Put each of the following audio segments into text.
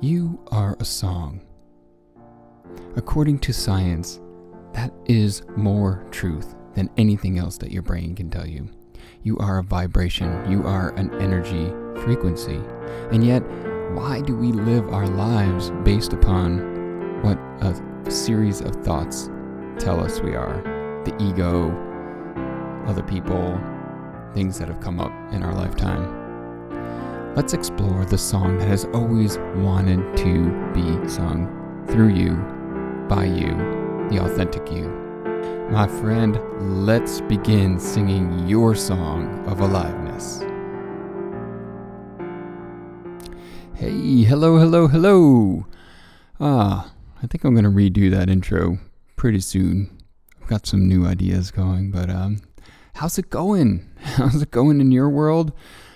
You are a song. According to science, that is more truth than anything else that your brain can tell you. You are a vibration, you are an energy frequency. And yet, why do we live our lives based upon what a series of thoughts tell us we are? The ego, other people, things that have come up in our lifetime. Let's explore the song that has always wanted to be sung through you, by you, the authentic you. My friend, let's begin singing your song of aliveness. Hey, hello, hello, hello. Ah, I think I'm going to redo that intro pretty soon. I've got some new ideas going, but um, how's it going? How's it going in your world?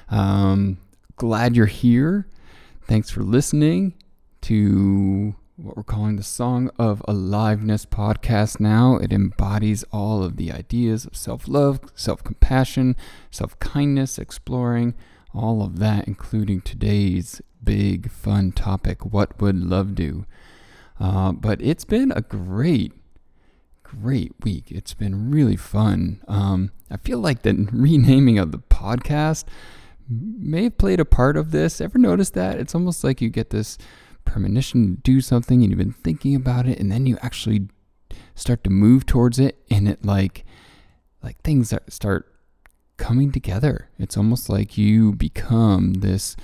Um, glad you're here. Thanks for listening to what we're calling the Song of Aliveness podcast now. It embodies all of the ideas of self love, self compassion, self kindness, exploring all of that, including today's big fun topic what would love do? Uh, but it's been a great, great week. It's been really fun. Um, I feel like the renaming of the podcast may have played a part of this. Ever noticed that? It's almost like you get this premonition to do something and you've been thinking about it and then you actually start to move towards it and it like like things start coming together. It's almost like you become this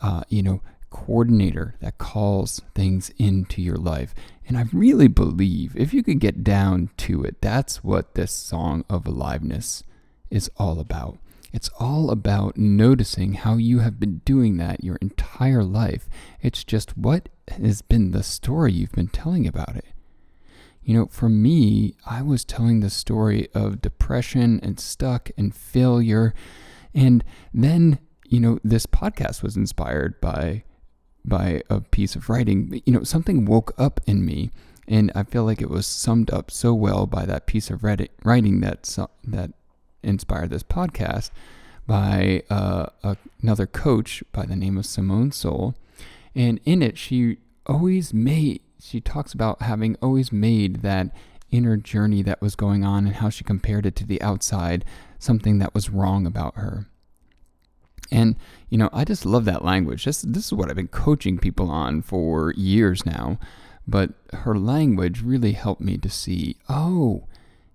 uh, you know, coordinator that calls things into your life. And I really believe if you could get down to it, that's what this song of aliveness is all about. It's all about noticing how you have been doing that your entire life. It's just what has been the story you've been telling about it. You know, for me, I was telling the story of depression and stuck and failure. And then, you know, this podcast was inspired by by a piece of writing. You know, something woke up in me and I feel like it was summed up so well by that piece of writing that that inspired this podcast by uh, another coach by the name of Simone Seol. And in it, she always made, she talks about having always made that inner journey that was going on and how she compared it to the outside, something that was wrong about her. And, you know, I just love that language. This, this is what I've been coaching people on for years now. But her language really helped me to see, oh,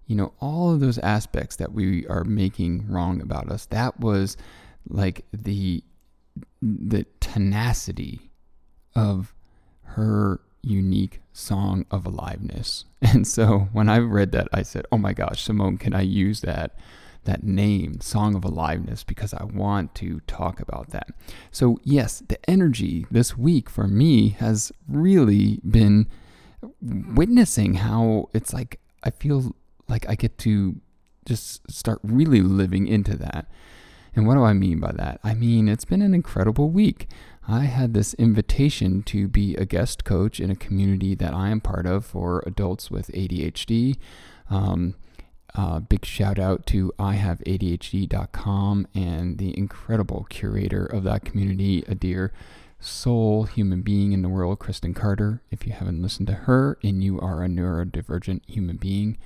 you know, all of those aspects that we are making wrong about us, that was like the the tenacity of her unique song of aliveness. And so when I read that, I said, "Oh my gosh, Simone, can I use that that name, Song of Aliveness, because I want to talk about that." So yes, the energy this week for me has really been witnessing how it's like I feel like I get to just start really living into that. And what do I mean by that? I mean, it's been an incredible week. I had this invitation to be a guest coach in a community that I am part of for adults with ADHD. Um, uh, big shout out to IHaveADHD.com and the incredible curator of that community, a dear soul human being in the world, Kristen Carter. If you haven't listened to her and you are a neurodivergent human being,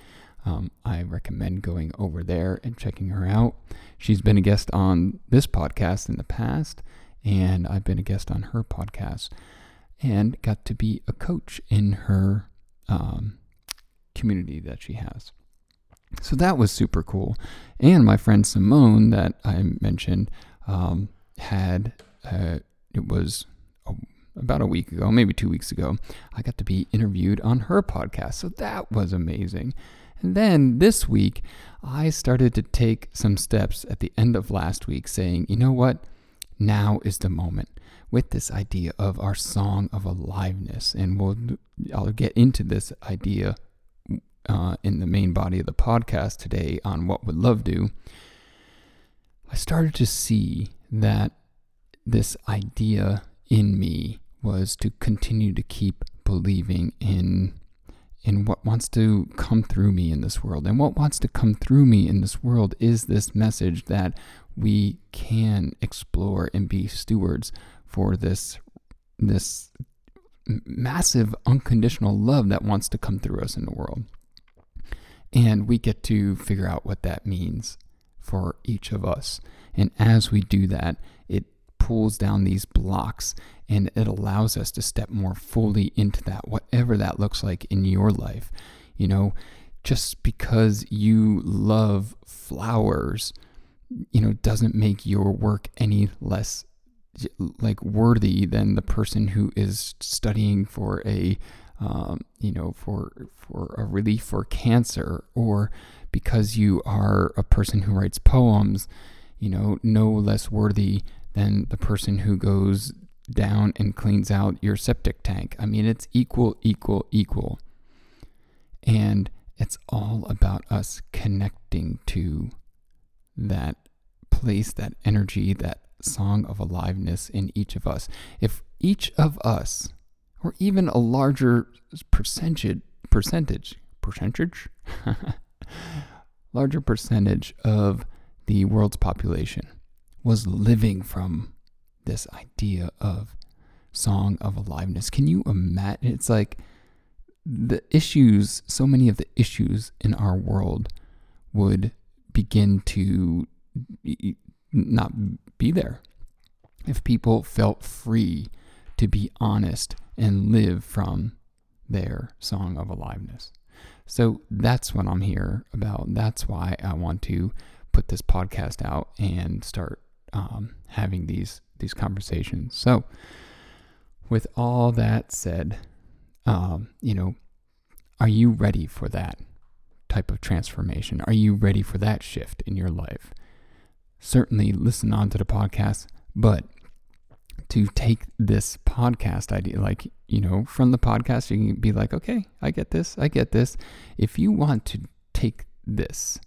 um, I recommend going over there and checking her out. She's been a guest on this podcast in the past, and I've been a guest on her podcast and got to be a coach in her um, community that she has. So that was super cool. And my friend Simone, that I mentioned, um, had uh, it was oh, about a week ago, maybe two weeks ago, I got to be interviewed on her podcast. So that was amazing. And then this week, I started to take some steps at the end of last week saying, you know what? Now is the moment with this idea of our song of aliveness. And we'll, I'll get into this idea uh, in the main body of the podcast today on what would love do. I started to see that this idea in me was to continue to keep believing in in what wants to come through me in this world. And what wants to come through me in this world is this message that we can explore and be stewards for this this massive unconditional love that wants to come through us in the world. And we get to figure out what that means for each of us. And as we do that, it pulls down these blocks and it allows us to step more fully into that, whatever that looks like in your life. You know, just because you love flowers, you know, doesn't make your work any less like worthy than the person who is studying for a um, you know for for a relief for cancer or because you are a person who writes poems you know no less worthy than the person who goes down and cleans out your septic tank. I mean it's equal equal equal. And it's all about us connecting to that place that energy that song of aliveness in each of us. If each of us, or even a larger percentage, percentage, percentage, larger percentage of the world's population was living from this idea of song of aliveness. Can you imagine? It's like the issues, so many of the issues in our world would begin to not be there. If people felt free to be honest and live from their song of aliveness. So that's what I'm here about. That's why I want to put this podcast out and start um, having these these conversations. So, with all that said, um, you know, are you ready for that type of transformation? Are you ready for that shift in your life? certainly listen on to the podcast, but to take this podcast idea, like, you know, from the podcast, you can be like, okay, I get this, I get this. If you want to take this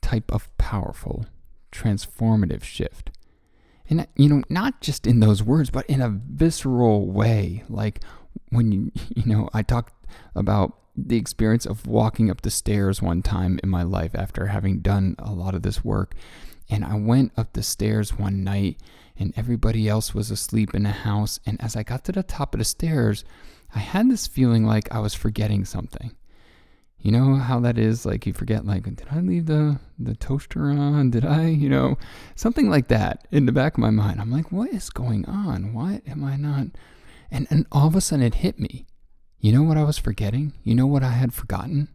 type of powerful, transformative shift, and, you know, not just in those words, but in a visceral way, like when you, you know, I talked about the experience of walking up the stairs one time in my life after having done a lot of this work. And I went up the stairs one night and everybody else was asleep in the house. And as I got to the top of the stairs, I had this feeling like I was forgetting something. You know how that is? Like you forget, like, did I leave the, the toaster on? Did I, you know, something like that in the back of my mind. I'm like, what is going on? Why am I not? And, and all of a sudden it hit me. You know what I was forgetting? You know what I had forgotten?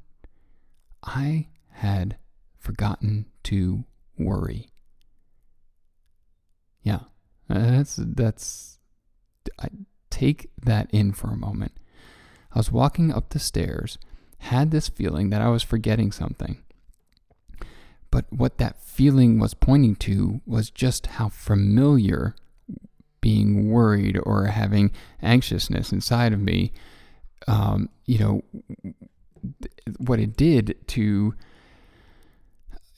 I had forgotten to worry. Yeah, that's that's. I take that in for a moment. I was walking up the stairs, had this feeling that I was forgetting something. But what that feeling was pointing to was just how familiar being worried or having anxiousness inside of me um, you know, what it did to,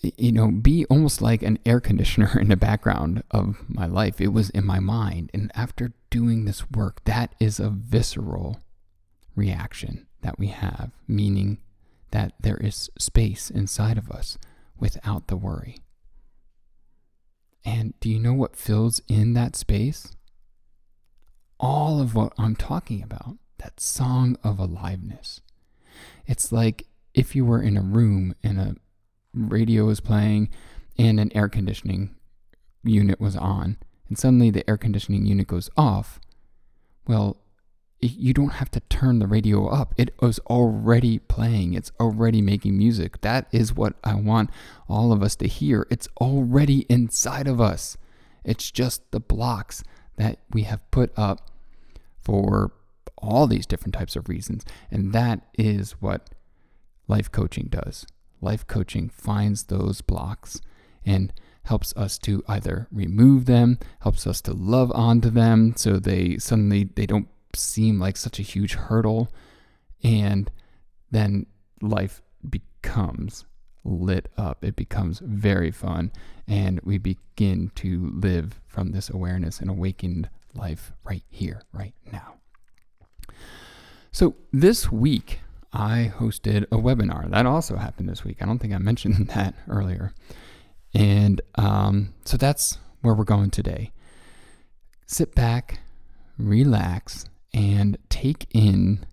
you know, be almost like an air conditioner in the background of my life. It was in my mind. And after doing this work, that is a visceral reaction that we have, meaning that there is space inside of us without the worry. And do you know what fills in that space? All of what I'm talking about that song of aliveness. It's like if you were in a room and a radio was playing and an air conditioning unit was on, and suddenly the air conditioning unit goes off. Well, you don't have to turn the radio up. It is already playing, it's already making music. That is what I want all of us to hear. It's already inside of us. It's just the blocks that we have put up for all these different types of reasons. And that is what life coaching does. Life coaching finds those blocks and helps us to either remove them, helps us to love onto them so they suddenly they don't seem like such a huge hurdle and then life becomes lit up. It becomes very fun and we begin to live from this awareness and awakened life right here, right now. So this week, I hosted a webinar. That also happened this week. I don't think I mentioned that earlier. And um, so that's where we're going today. Sit back, relax, and take in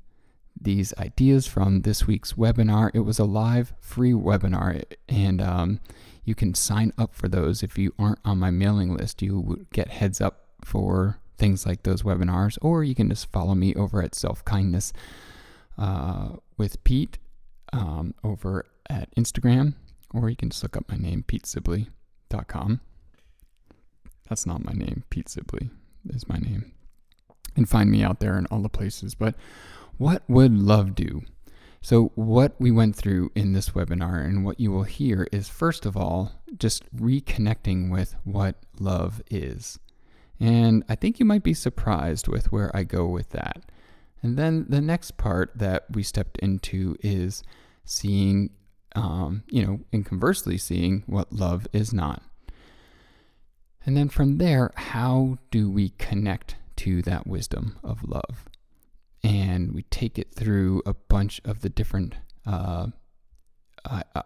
these ideas from this week's webinar. It was a live free webinar, and um, you can sign up for those if you aren't on my mailing list. You would get heads up for things like those webinars, or you can just follow me over at Self Kindness uh, with Pete um, over at Instagram, or you can just look up my name, petesibley.com. That's not my name. Pete Sibley is my name. And find me out there in all the places. But what would love do? So, what we went through in this webinar and what you will hear is first of all, just reconnecting with what love is. And I think you might be surprised with where I go with that. And then the next part that we stepped into is seeing, um, you know, and conversely seeing what love is not. And then from there, how do we connect to that wisdom of love? And we take it through a bunch of the different uh,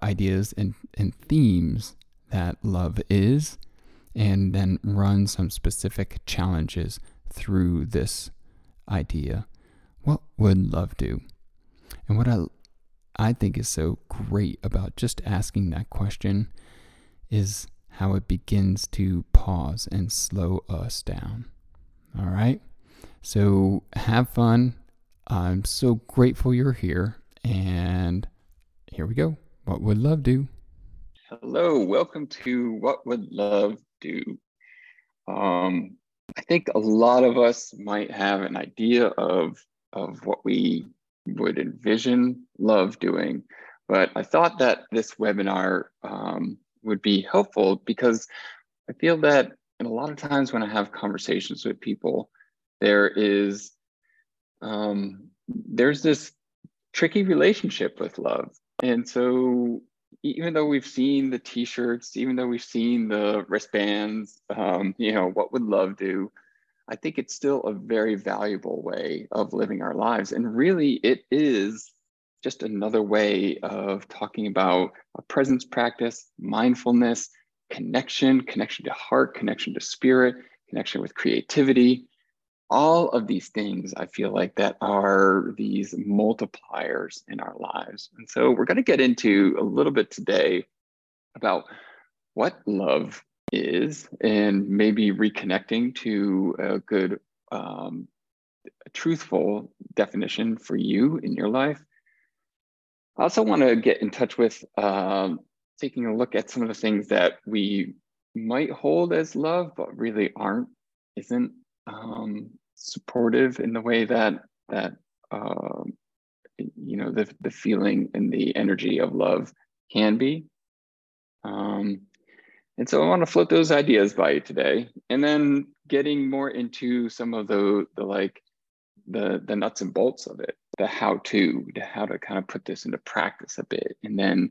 ideas and, and themes that love is, and then run some specific challenges through this idea. What would love do? And what I, I think is so great about just asking that question is how it begins to pause and slow us down. All right. So have fun. I'm so grateful you're here. And here we go. What would love do? Hello. Welcome to What Would Love Do? Um, I think a lot of us might have an idea of, of what we would envision love doing. But I thought that this webinar um, would be helpful because I feel that and a lot of times when I have conversations with people, there is um, there's this tricky relationship with love. And so even though we've seen the t-shirts, even though we've seen the wristbands, um, you know, what would love do? I think it's still a very valuable way of living our lives. And really it is just another way of talking about a presence practice, mindfulness, connection, connection to heart, connection to spirit, connection with creativity. All of these things I feel like that are these multipliers in our lives. And so we're going to get into a little bit today about what love is and maybe reconnecting to a good um, truthful definition for you in your life I also want to get in touch with um, taking a look at some of the things that we might hold as love, but really aren't, isn't um, supportive in the way that that uh, you know the the feeling and the energy of love can be. Um, and so I want to float those ideas by you today, and then getting more into some of the the like the the nuts and bolts of it the how to to how to kind of put this into practice a bit and then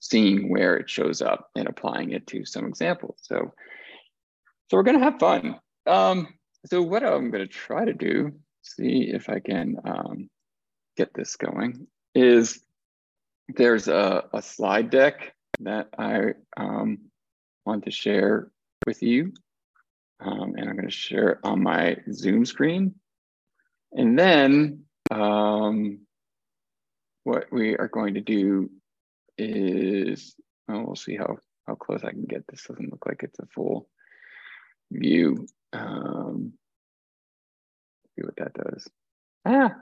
seeing where it shows up and applying it to some examples so so we're going to have fun. Um, so what i'm going to try to do see if i can um, get this going is there's a, a slide deck that i um, want to share with you. Um, and i'm going to share it on my zoom screen. And then um, what we are going to do is, well, we'll see how, how close I can get. This doesn't look like it's a full view. Um, see what that does. Ah,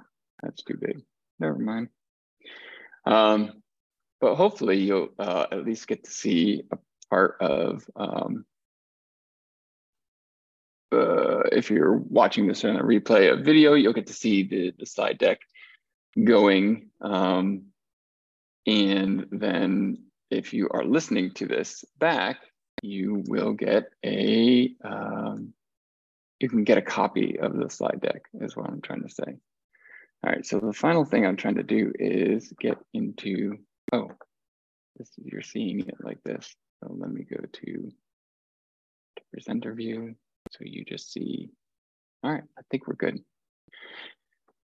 that's too big. Never mind. Um, but hopefully you'll uh, at least get to see a part of um, uh, if you're watching this in a replay of video, you'll get to see the, the slide deck going. Um, and then if you are listening to this back, you will get a, um, you can get a copy of the slide deck is what I'm trying to say. All right, so the final thing I'm trying to do is get into, oh, this, you're seeing it like this. So let me go to, to presenter view. So you just see, all right, I think we're good.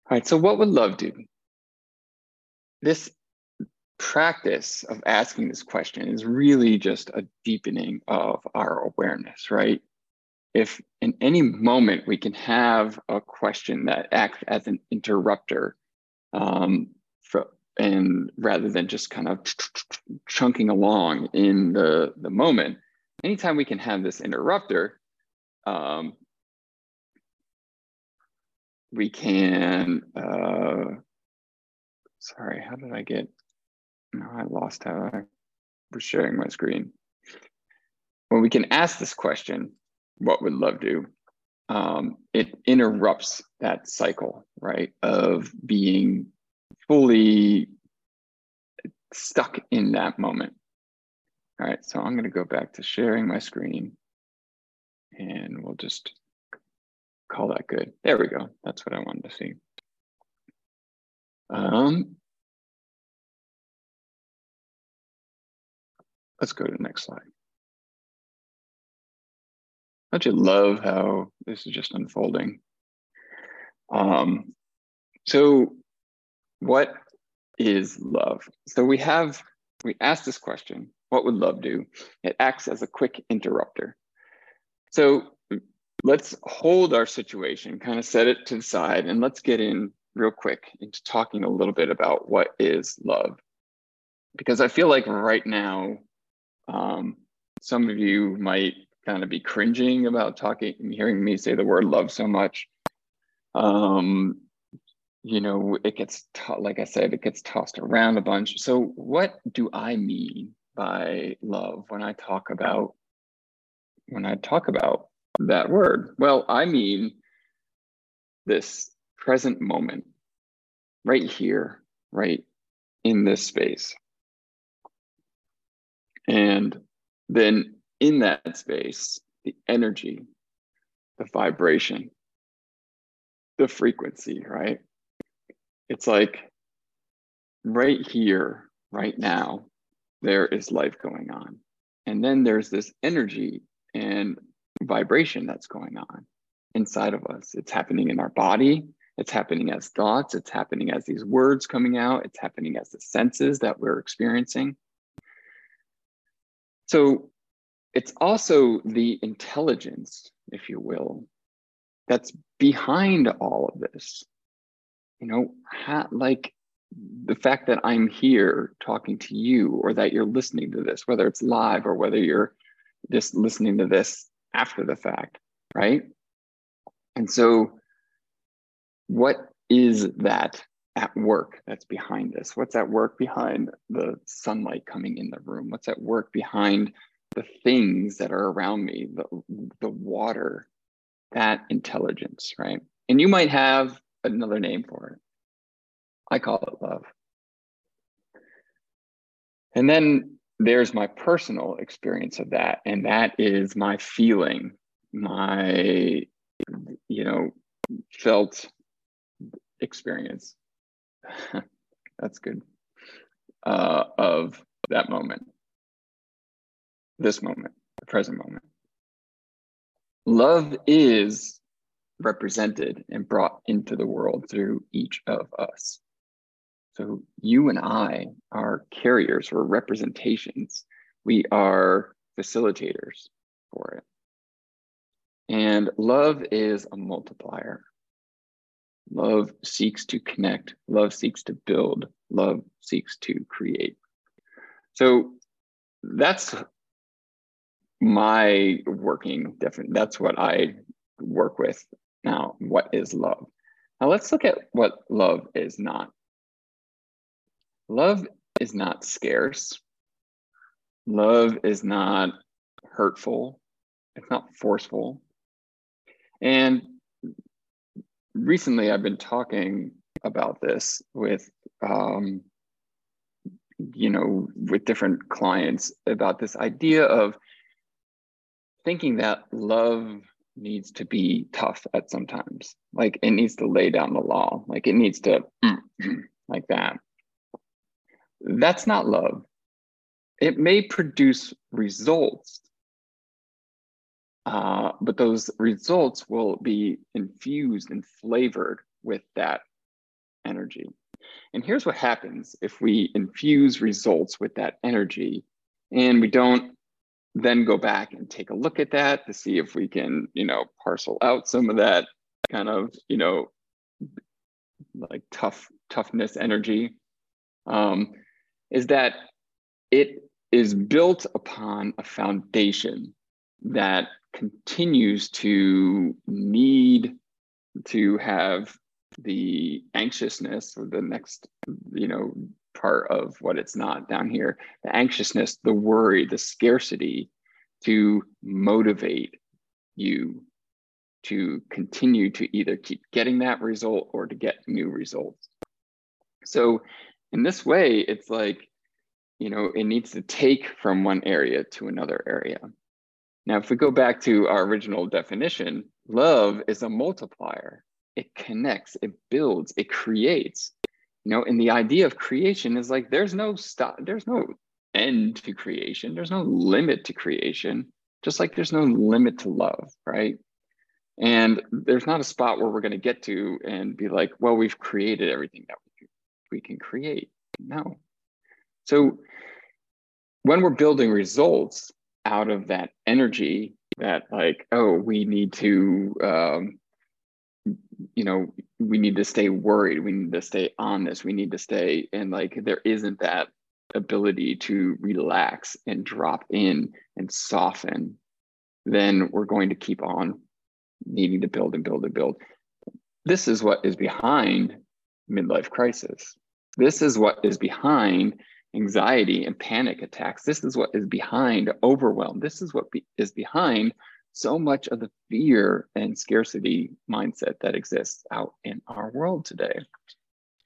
All right, so what would love do? This practice of asking this question is really just a deepening of our awareness, right? if in any moment we can have a question that acts as an interrupter um, for, and rather than just kind of chunking along in the, the moment, anytime we can have this interrupter, um, we can, uh, sorry, how did I get, I lost how I was sharing my screen. When we can ask this question, what would love do? Um, it interrupts that cycle, right, of being fully stuck in that moment. All right, so I'm going to go back to sharing my screen and we'll just call that good. There we go. That's what I wanted to see. Um, let's go to the next slide. Don't you love how this is just unfolding? Um, so what is love? So we have, we asked this question, what would love do? It acts as a quick interrupter. So let's hold our situation, kind of set it to the side, and let's get in real quick into talking a little bit about what is love. Because I feel like right now, um, some of you might kind of be cringing about talking, and hearing me say the word love so much. Um, you know, it gets, like I said, it gets tossed around a bunch. So, what do I mean by love when I talk about when I talk about that word? Well, I mean this present moment, right here, right in this space. And then in that space, the energy, the vibration, the frequency, right? it's like right here, right now, there is life going on. And then there's this energy and vibration that's going on inside of us. It's happening in our body, it's happening as thoughts, it's happening as these words coming out, it's happening as the senses that we're experiencing. So it's also the intelligence, if you will, that's behind all of this you know, ha- like the fact that I'm here talking to you or that you're listening to this, whether it's live or whether you're just listening to this after the fact, right? And so, what is that at work that's behind this? What's at work behind the sunlight coming in the room? What's at work behind the things that are around me, the, the water, that intelligence, right? And you might have another name for it. I call it love. And then there's my personal experience of that. And that is my feeling, my, you know, felt experience. That's good. Uh, of that moment, this moment, the present moment. Love is represented and brought into the world through each of us. So you and I are carriers or representations. We are facilitators for it. And love is a multiplier. Love seeks to connect, love seeks to build, love seeks to create. So that's my working definition. That's what I work with now, what is love? Now let's look at what love is not. Love is not scarce. Love is not hurtful. It's not forceful. And recently I've been talking about this with, um, you know, with different clients about this idea of thinking that love needs to be tough at sometimes. Like it needs to lay down the law. Like it needs to like that. That's not love. It may produce results, uh, but those results will be infused and flavored with that energy. And here's what happens if we infuse results with that energy and we don't then go back and take a look at that to see if we can, you know, parcel out some of that kind of, you know, like tough toughness energy, um, is that it is built upon a foundation that continues to need to have the anxiousness or the next you know part of what it's not down here the anxiousness the worry the scarcity to motivate you to continue to either keep getting that result or to get new results. So in this way it's like you know it needs to take from one area to another area now if we go back to our original definition love is a multiplier it connects, it builds, it creates. You know, and the idea of creation is like there's no stop, there's no end to creation, there's no limit to creation, just like there's no limit to love, right? And there's not a spot where we're going to get to and be like, well, we've created everything that we, can create. No. So when we're building results out of that energy, that like, oh, we need to um, you know we need to stay worried we need to stay on this we need to stay and like there isn't that ability to relax and drop in and soften then we're going to keep on needing to build and build and build. This is what is behind midlife crisis. This is what is behind anxiety and panic attacks this is what is behind overwhelm this is what be, is behind so much of the fear and scarcity mindset that exists out in our world today.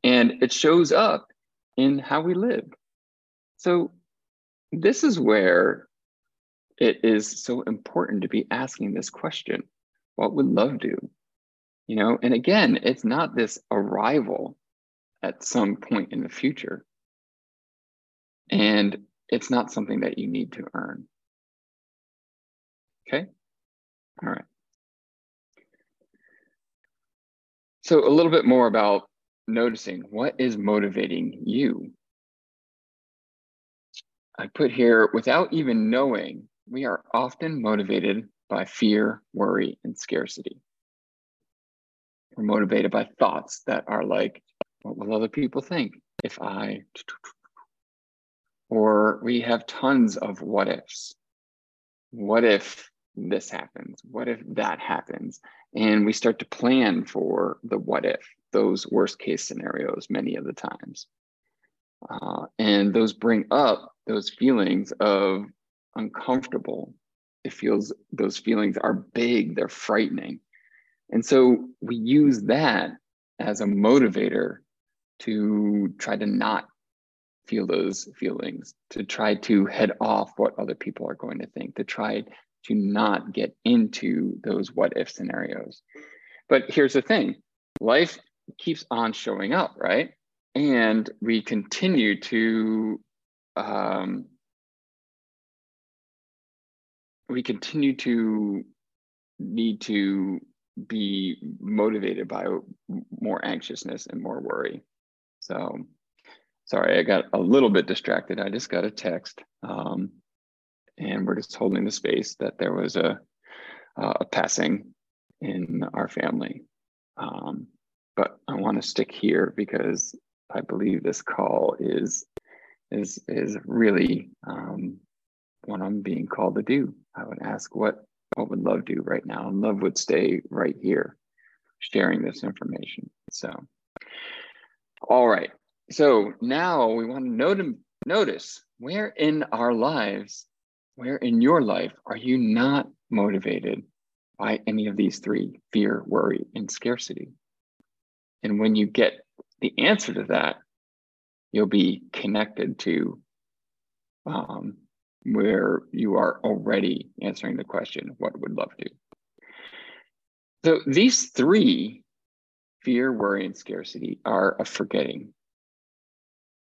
And it shows up in how we live. So, this is where it is so important to be asking this question What would love do? You know, and again, it's not this arrival at some point in the future. And it's not something that you need to earn. Okay. All right. So a little bit more about noticing what is motivating you. I put here, without even knowing, we are often motivated by fear, worry, and scarcity. We're motivated by thoughts that are like, what will other people think if I, or we have tons of what ifs. What if this happens? What if that happens? And we start to plan for the what if, those worst case scenarios, many of the times. Uh, and those bring up those feelings of uncomfortable. It feels, those feelings are big, they're frightening. And so we use that as a motivator to try to not feel those feelings, to try to head off what other people are going to think, to try to not get into those what if scenarios. But here's the thing life keeps on showing up, right? And we continue to, um, we continue to need to be motivated by more anxiousness and more worry. So, sorry, I got a little bit distracted. I just got a text. Um, and we're just holding the space that there was a, a passing in our family. Um, but I want to stick here because I believe this call is is is really um, what I'm being called to do. I would ask what what would love do right now, and love would stay right here, sharing this information. So, all right. So now we want to note, notice where in our lives where in your life are you not motivated by any of these three fear, worry, and scarcity? And when you get the answer to that, you'll be connected to um, where you are already answering the question, what would love do? So these three, fear, worry, and scarcity, are a forgetting.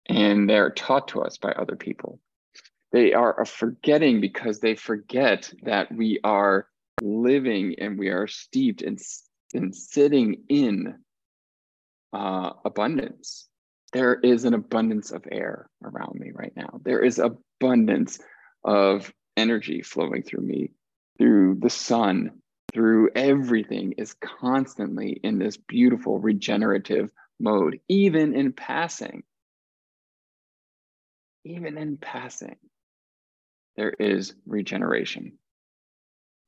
And they're taught to us by other people they are forgetting because they forget that we are living and we are steeped in, in sitting in uh, abundance. There is an abundance of air around me right now. There is abundance of energy flowing through me, through the sun, through everything is constantly in this beautiful regenerative mode, even in passing. Even in passing, there is regeneration,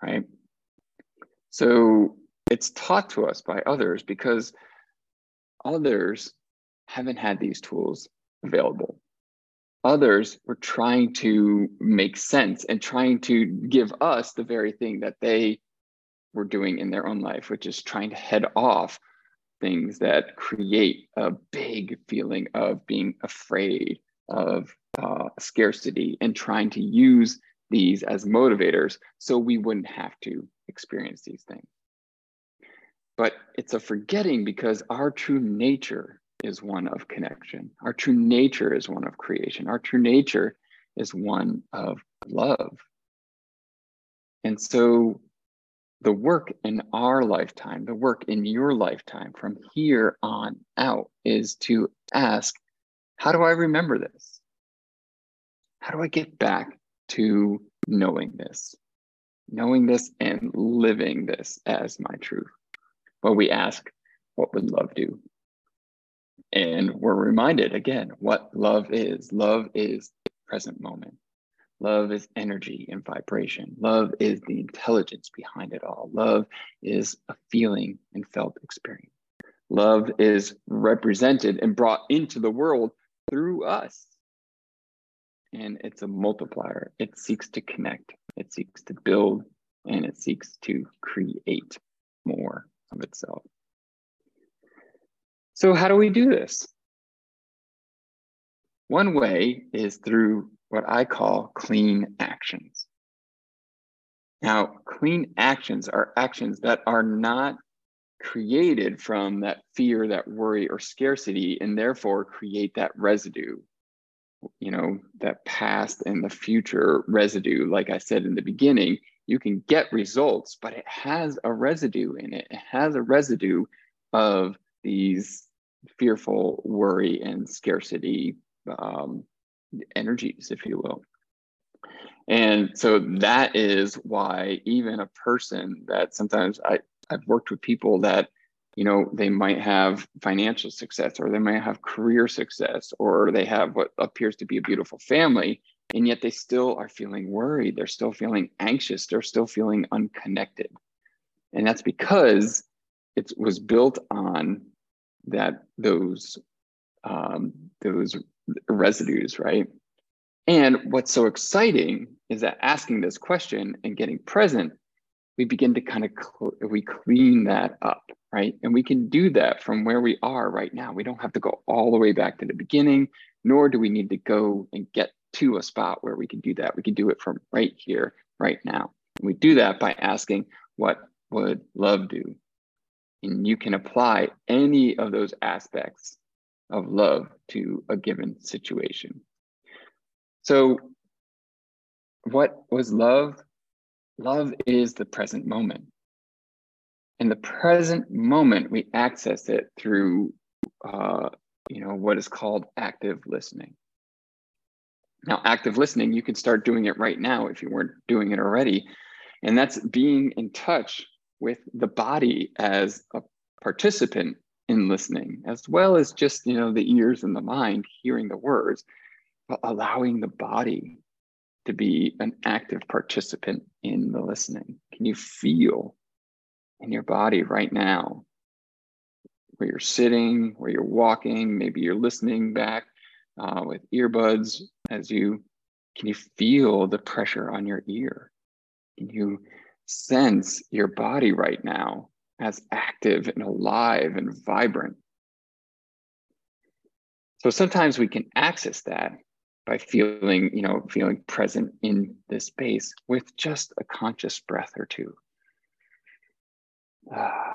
right? So it's taught to us by others because others haven't had these tools available. Others were trying to make sense and trying to give us the very thing that they were doing in their own life, which is trying to head off things that create a big feeling of being afraid of uh, scarcity and trying to use these as motivators so we wouldn't have to experience these things. But it's a forgetting because our true nature is one of connection. Our true nature is one of creation. Our true nature is one of love. And so the work in our lifetime, the work in your lifetime from here on out is to ask, how do I remember this? How do I get back to knowing this? Knowing this and living this as my truth. Well, we ask, what would love do? And we're reminded again what love is. Love is the present moment. Love is energy and vibration. Love is the intelligence behind it all. Love is a feeling and felt experience. Love is represented and brought into the world through us. And it's a multiplier. It seeks to connect, it seeks to build, and it seeks to create more of itself. So, how do we do this? One way is through what I call clean actions. Now, clean actions are actions that are not created from that fear, that worry, or scarcity, and therefore create that residue, you know, that past and the future residue. Like I said in the beginning, you can get results, but it has a residue in it. It has a residue of these fearful worry and scarcity um, energies, if you will. And so that is why even a person that sometimes I, I've worked with people that, you know, they might have financial success or they might have career success or they have what appears to be a beautiful family, and yet they still are feeling worried. They're still feeling anxious. They're still feeling unconnected. And that's because it was built on that those um, those residues, right? And what's so exciting is that asking this question and getting present, we begin to kind of cl- we clean that up, right? And we can do that from where we are right now. We don't have to go all the way back to the beginning, nor do we need to go and get to a spot where we can do that. We can do it from right here, right now. And we do that by asking, what would love do? And you can apply any of those aspects of love to a given situation. So, what was love? Love is the present moment. In the present moment, we access it through, uh, you know, what is called active listening. Now, active listening, you can start doing it right now if you weren't doing it already. And that's being in touch with the body as a participant in listening, as well as just, you know, the ears and the mind hearing the words, but allowing the body to be an active participant in the listening. Can you feel in your body right now where you're sitting, where you're walking, maybe you're listening back uh, with earbuds as you can you feel the pressure on your ear? Can you sense your body right now as active and alive and vibrant. So sometimes we can access that by feeling, you know, feeling present in this space with just a conscious breath or two. Uh,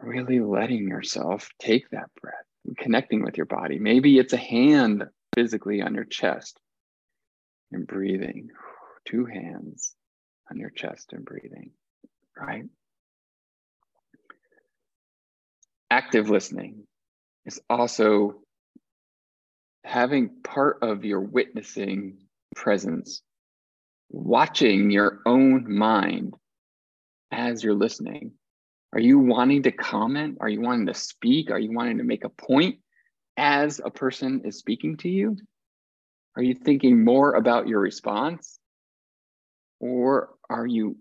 really letting yourself take that breath and connecting with your body. Maybe it's a hand physically on your chest and breathing, two hands on your chest and breathing, right? active listening is also having part of your witnessing presence watching your own mind as you're listening? Are you wanting to comment? Are you wanting to speak? Are you wanting to make a point as a person is speaking to you? Are you thinking more about your response? Or are you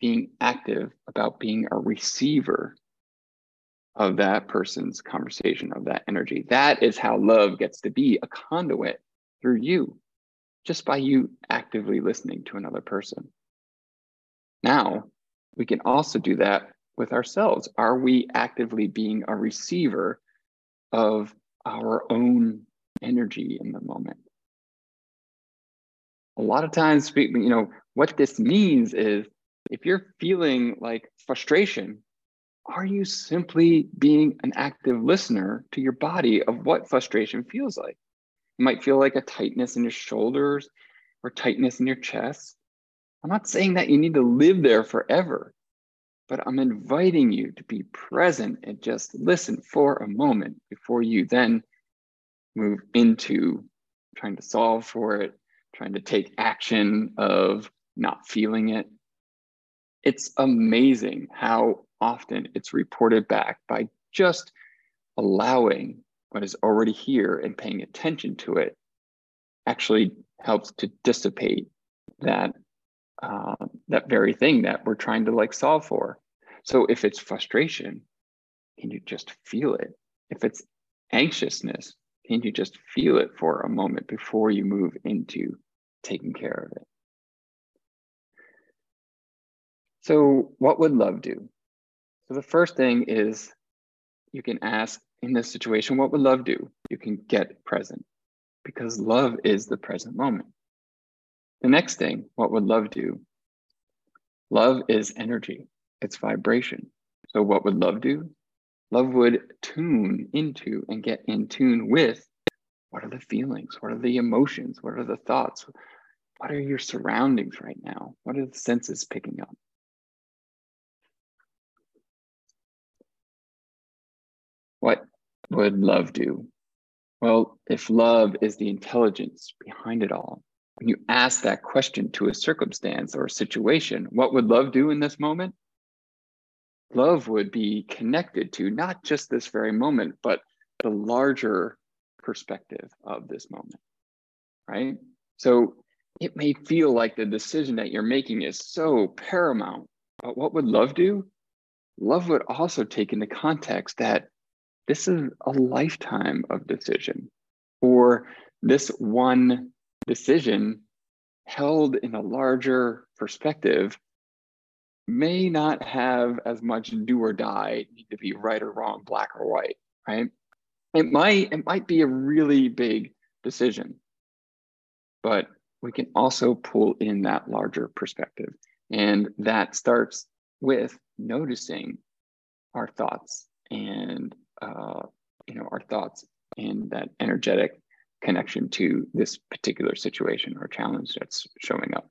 being active about being a receiver of that person's conversation, of that energy? That is how love gets to be a conduit through you, just by you actively listening to another person. Now, we can also do that with ourselves. Are we actively being a receiver of our own energy in the moment? A lot of times, you know, what this means is if you're feeling like frustration, are you simply being an active listener to your body of what frustration feels like? It might feel like a tightness in your shoulders or tightness in your chest. I'm not saying that you need to live there forever, but I'm inviting you to be present and just listen for a moment before you then move into trying to solve for it, trying to take action of not feeling it. It's amazing how often it's reported back by just allowing what is already here and paying attention to it actually helps to dissipate that uh, that very thing that we're trying to like solve for. So if it's frustration, can you just feel it? If it's anxiousness, can you just feel it for a moment before you move into taking care of it? So, what would love do? So, the first thing is you can ask in this situation, what would love do? You can get present because love is the present moment. The next thing, what would love do? Love is energy, it's vibration. So, what would love do? Love would tune into and get in tune with what are the feelings? What are the emotions? What are the thoughts? What are your surroundings right now? What are the senses picking up? What would love do? Well, if love is the intelligence behind it all, when you ask that question to a circumstance or a situation, what would love do in this moment? Love would be connected to not just this very moment, but the larger perspective of this moment, right? So it may feel like the decision that you're making is so paramount, but what would love do? Love would also take into context that this is a lifetime of decision, or this one decision held in a larger perspective may not have as much do or die need to be right or wrong black or white right? It might it might be a really big decision but we can also pull in that larger perspective. And that starts with noticing our thoughts and uh, you know our thoughts and that energetic connection to this particular situation or challenge that's showing up.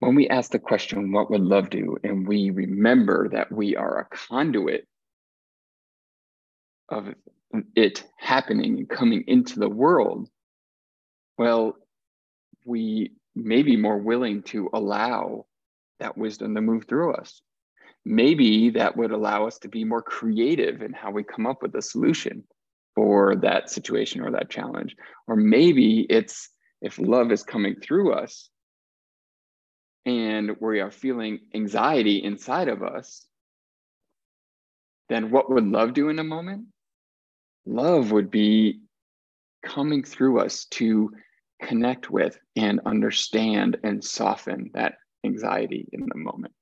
When we ask the question, what would love do? And we remember that we are a conduit of it happening and coming into the world, well, we may be more willing to allow that wisdom to move through us maybe that would allow us to be more creative in how we come up with a solution for that situation or that challenge. Or maybe it's if love is coming through us and we are feeling anxiety inside of us, then what would love do in a moment? Love would be coming through us to connect with and understand and soften that anxiety in the moment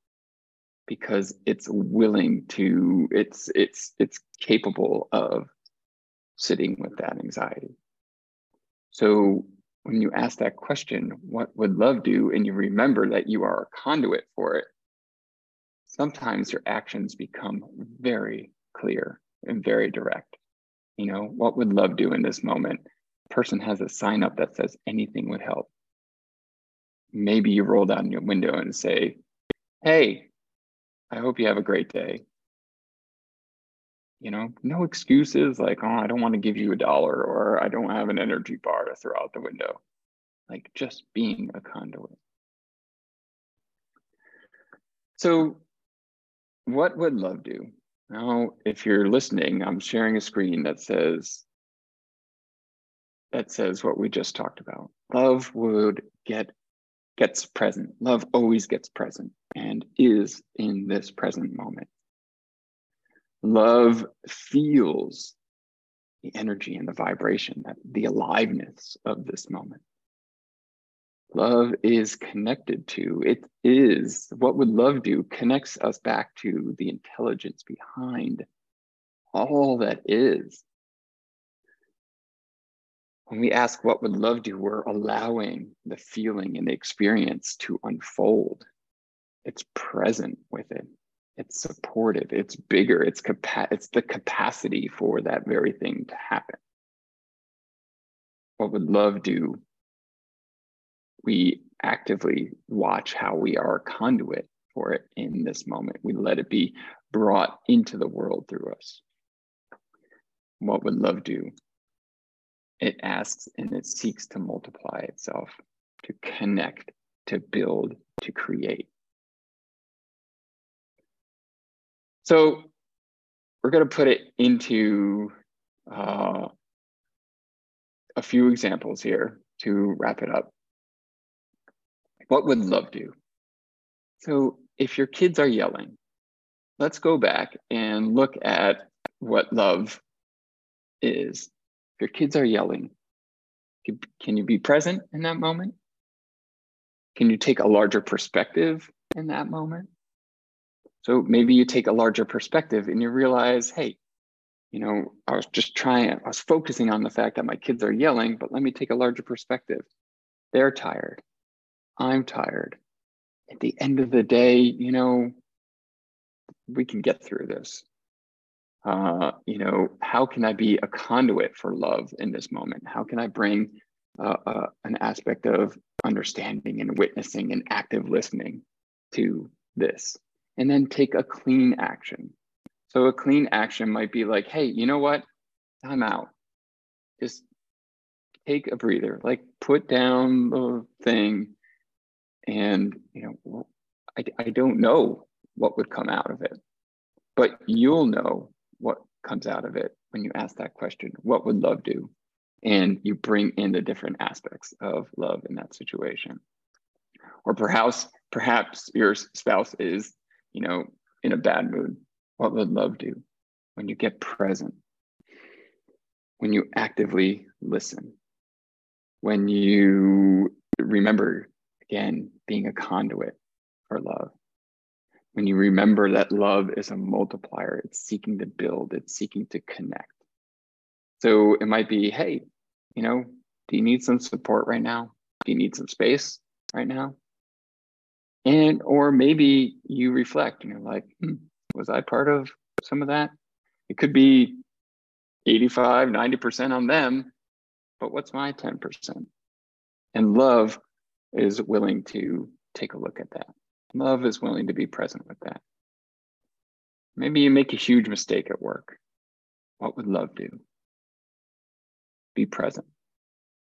because it's willing to it's it's it's capable of sitting with that anxiety. So when you ask that question what would love do and you remember that you are a conduit for it sometimes your actions become very clear and very direct. You know what would love do in this moment? Person has a sign up that says anything would help. Maybe you roll down your window and say hey I hope you have a great day. You know, no excuses like, oh, I don't want to give you a dollar or I don't have an energy bar to throw out the window. like just being a conduit. So, what would love do? Now, if you're listening, I'm sharing a screen that says that says what we just talked about. Love would get gets present. Love always gets present and is in this present moment. Love feels the energy and the vibration, the aliveness of this moment. Love is connected to, it is, what would love do connects us back to the intelligence behind all that is. When we ask what would love do, we're allowing the feeling and the experience to unfold. It's present with it. It's supportive. It's bigger. It's capa- It's the capacity for that very thing to happen. What would love do? We actively watch how we are a conduit for it in this moment. We let it be brought into the world through us. What would love do? it asks and it seeks to multiply itself, to connect, to build, to create. So we're going to put it into uh, a few examples here to wrap it up. What would love do? So if your kids are yelling, let's go back and look at what love is If your kids are yelling, can you be present in that moment? Can you take a larger perspective in that moment? So maybe you take a larger perspective and you realize, hey, you know, I was just trying, I was focusing on the fact that my kids are yelling, but let me take a larger perspective. They're tired. I'm tired. At the end of the day, you know, we can get through this uh, you know, how can I be a conduit for love in this moment? How can I bring uh, uh, an aspect of understanding and witnessing and active listening to this? And then take a clean action. So a clean action might be like, hey, you know what? I'm out. Just take a breather, like put down the thing. And, you know, I, I don't know what would come out of it, but you'll know what comes out of it when you ask that question what would love do and you bring in the different aspects of love in that situation or perhaps perhaps your spouse is you know in a bad mood what would love do when you get present when you actively listen when you remember again being a conduit for love when you remember that love is a multiplier, it's seeking to build, it's seeking to connect. So it might be, hey, you know, do you need some support right now? Do you need some space right now? And, or maybe you reflect and you're like, hmm, was I part of some of that? It could be 85, 90% on them, but what's my 10%? And love is willing to take a look at that. Love is willing to be present with that. Maybe you make a huge mistake at work. What would love do? Be present.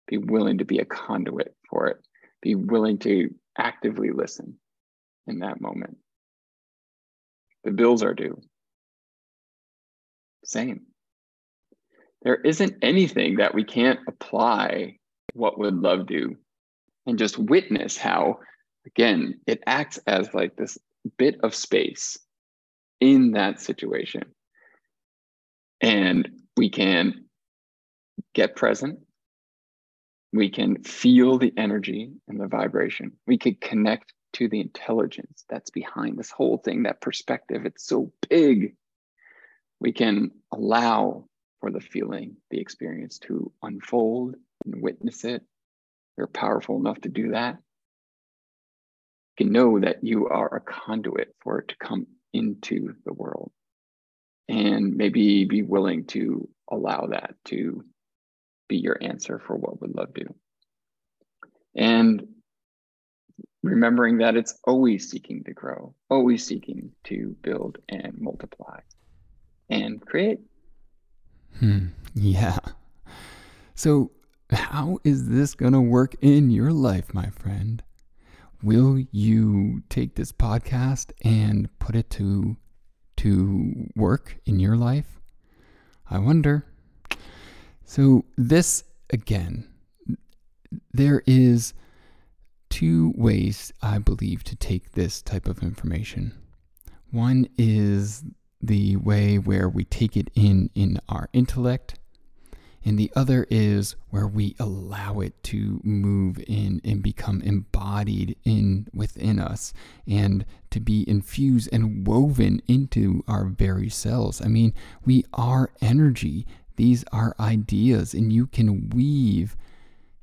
Be willing to be a conduit for it. Be willing to actively listen in that moment. The bills are due. Same. There isn't anything that we can't apply what would love do and just witness how again, it acts as like this bit of space in that situation. And we can get present. We can feel the energy and the vibration. We could connect to the intelligence that's behind this whole thing, that perspective. It's so big. We can allow for the feeling, the experience to unfold and witness it. You're powerful enough to do that You can know that you are a conduit for it to come into the world and maybe be willing to allow that to be your answer for what would love do and remembering that it's always seeking to grow always seeking to build and multiply and create hmm. yeah so how is this going to work in your life, my friend? Will you take this podcast and put it to to work in your life? I wonder. So this again, there is two ways I believe to take this type of information. One is the way where we take it in in our intellect and the other is where we allow it to move in and become embodied in within us and to be infused and woven into our very cells. I mean, we are energy. These are ideas and you can weave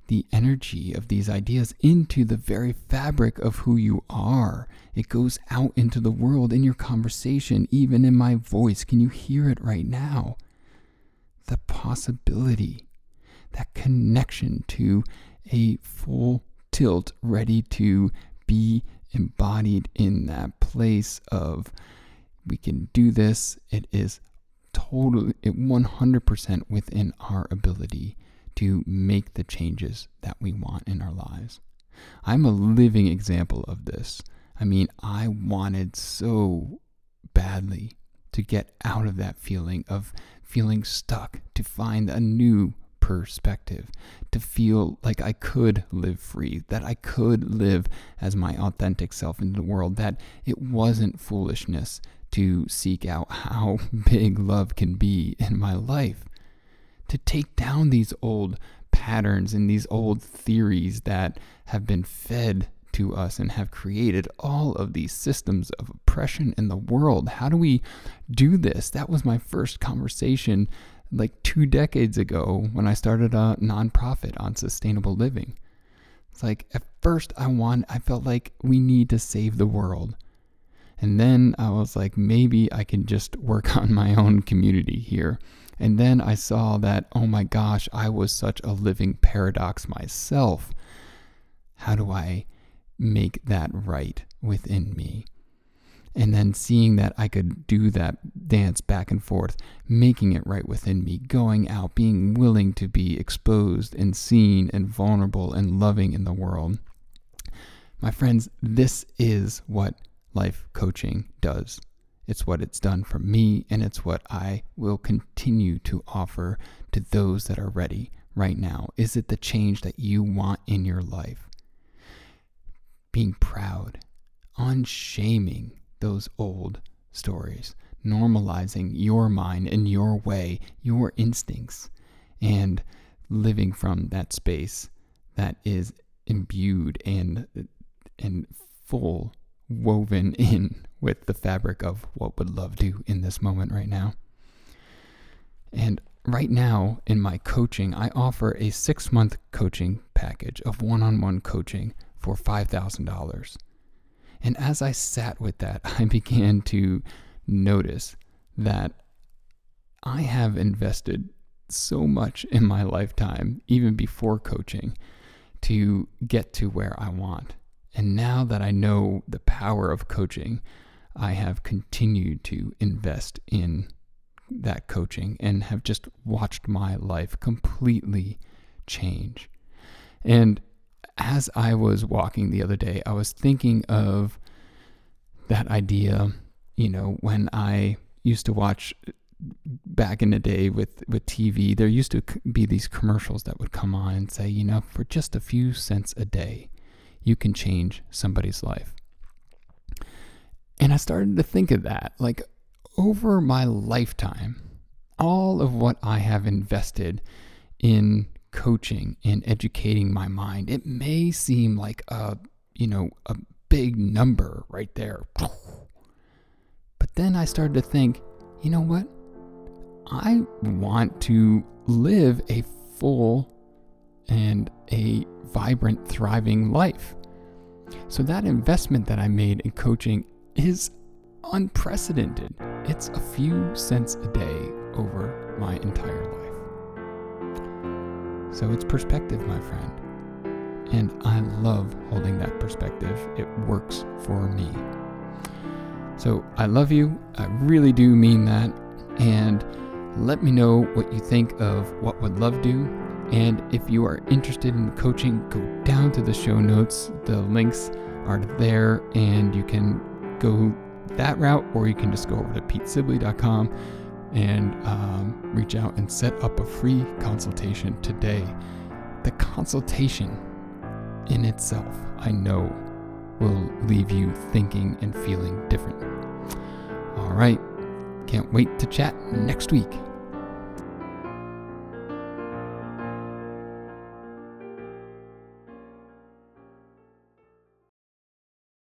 the energy of these ideas into the very fabric of who you are. It goes out into the world in your conversation, even in my voice. Can you hear it right now? The possibility, that connection to a full tilt, ready to be embodied in that place of we can do this. It is totally, it 100% within our ability to make the changes that we want in our lives. I'm a living example of this. I mean, I wanted so badly to get out of that feeling of feeling stuck, to find a new perspective, to feel like I could live free, that I could live as my authentic self in the world, that it wasn't foolishness to seek out how big love can be in my life to take down these old patterns and these old theories that have been fed to us and have created all of these systems of oppression in the world. How do we do this? That was my first conversation like two decades ago when I started a nonprofit on sustainable living. It's like at first I want I felt like we need to save the world. And then I was like maybe I can just work on my own community here. And then I saw that, oh my gosh, I was such a living paradox myself. How do I make that right within me? And then seeing that I could do that dance back and forth, making it right within me, going out, being willing to be exposed and seen and vulnerable and loving in the world. My friends, this is what life coaching does. It's what it's done for me, and it's what I will continue to offer to those that are ready right now. Is it the change that you want in your life? Being proud, unshaming those old stories, normalizing your mind and your way, your instincts, and living from that space that is imbued and and full woven in with the fabric of what would love do in this moment right now. And right now in my coaching, I offer a six month coaching package of one on one coaching for $5,000. And as I sat with that, I began to notice that I have invested so much in my lifetime, even before coaching, to get to where I want. And now that I know the power of coaching, I have continued to invest in that coaching and have just watched my life completely change. And as I was walking the other day, I was thinking of that idea, you know, when I used to watch back in the day with, with TV, there used to be these commercials that would come on and say, you know, for just a few cents a day, you can change somebody's life. And I started to think of that like over my lifetime, all of what I have invested in coaching and educating my mind, it may seem like a, you know, a big number right there. But then I started to think, you know what? I want to live a full and a vibrant, thriving life. So that investment that I made in coaching is unprecedented. It's a few cents a day over my entire life. So it's perspective, my friend. And I love holding that perspective. It works for me. So I love you. I really do mean that. And let me know what you think of what would love do And if you are interested in coaching, go down to the show notes. The links are there, and you can go that route, or you can just go over to petesibley.com and um, reach out and set up a free consultation today. The consultation in itself, I know, will leave you thinking and feeling different. All right, can't wait to chat next week.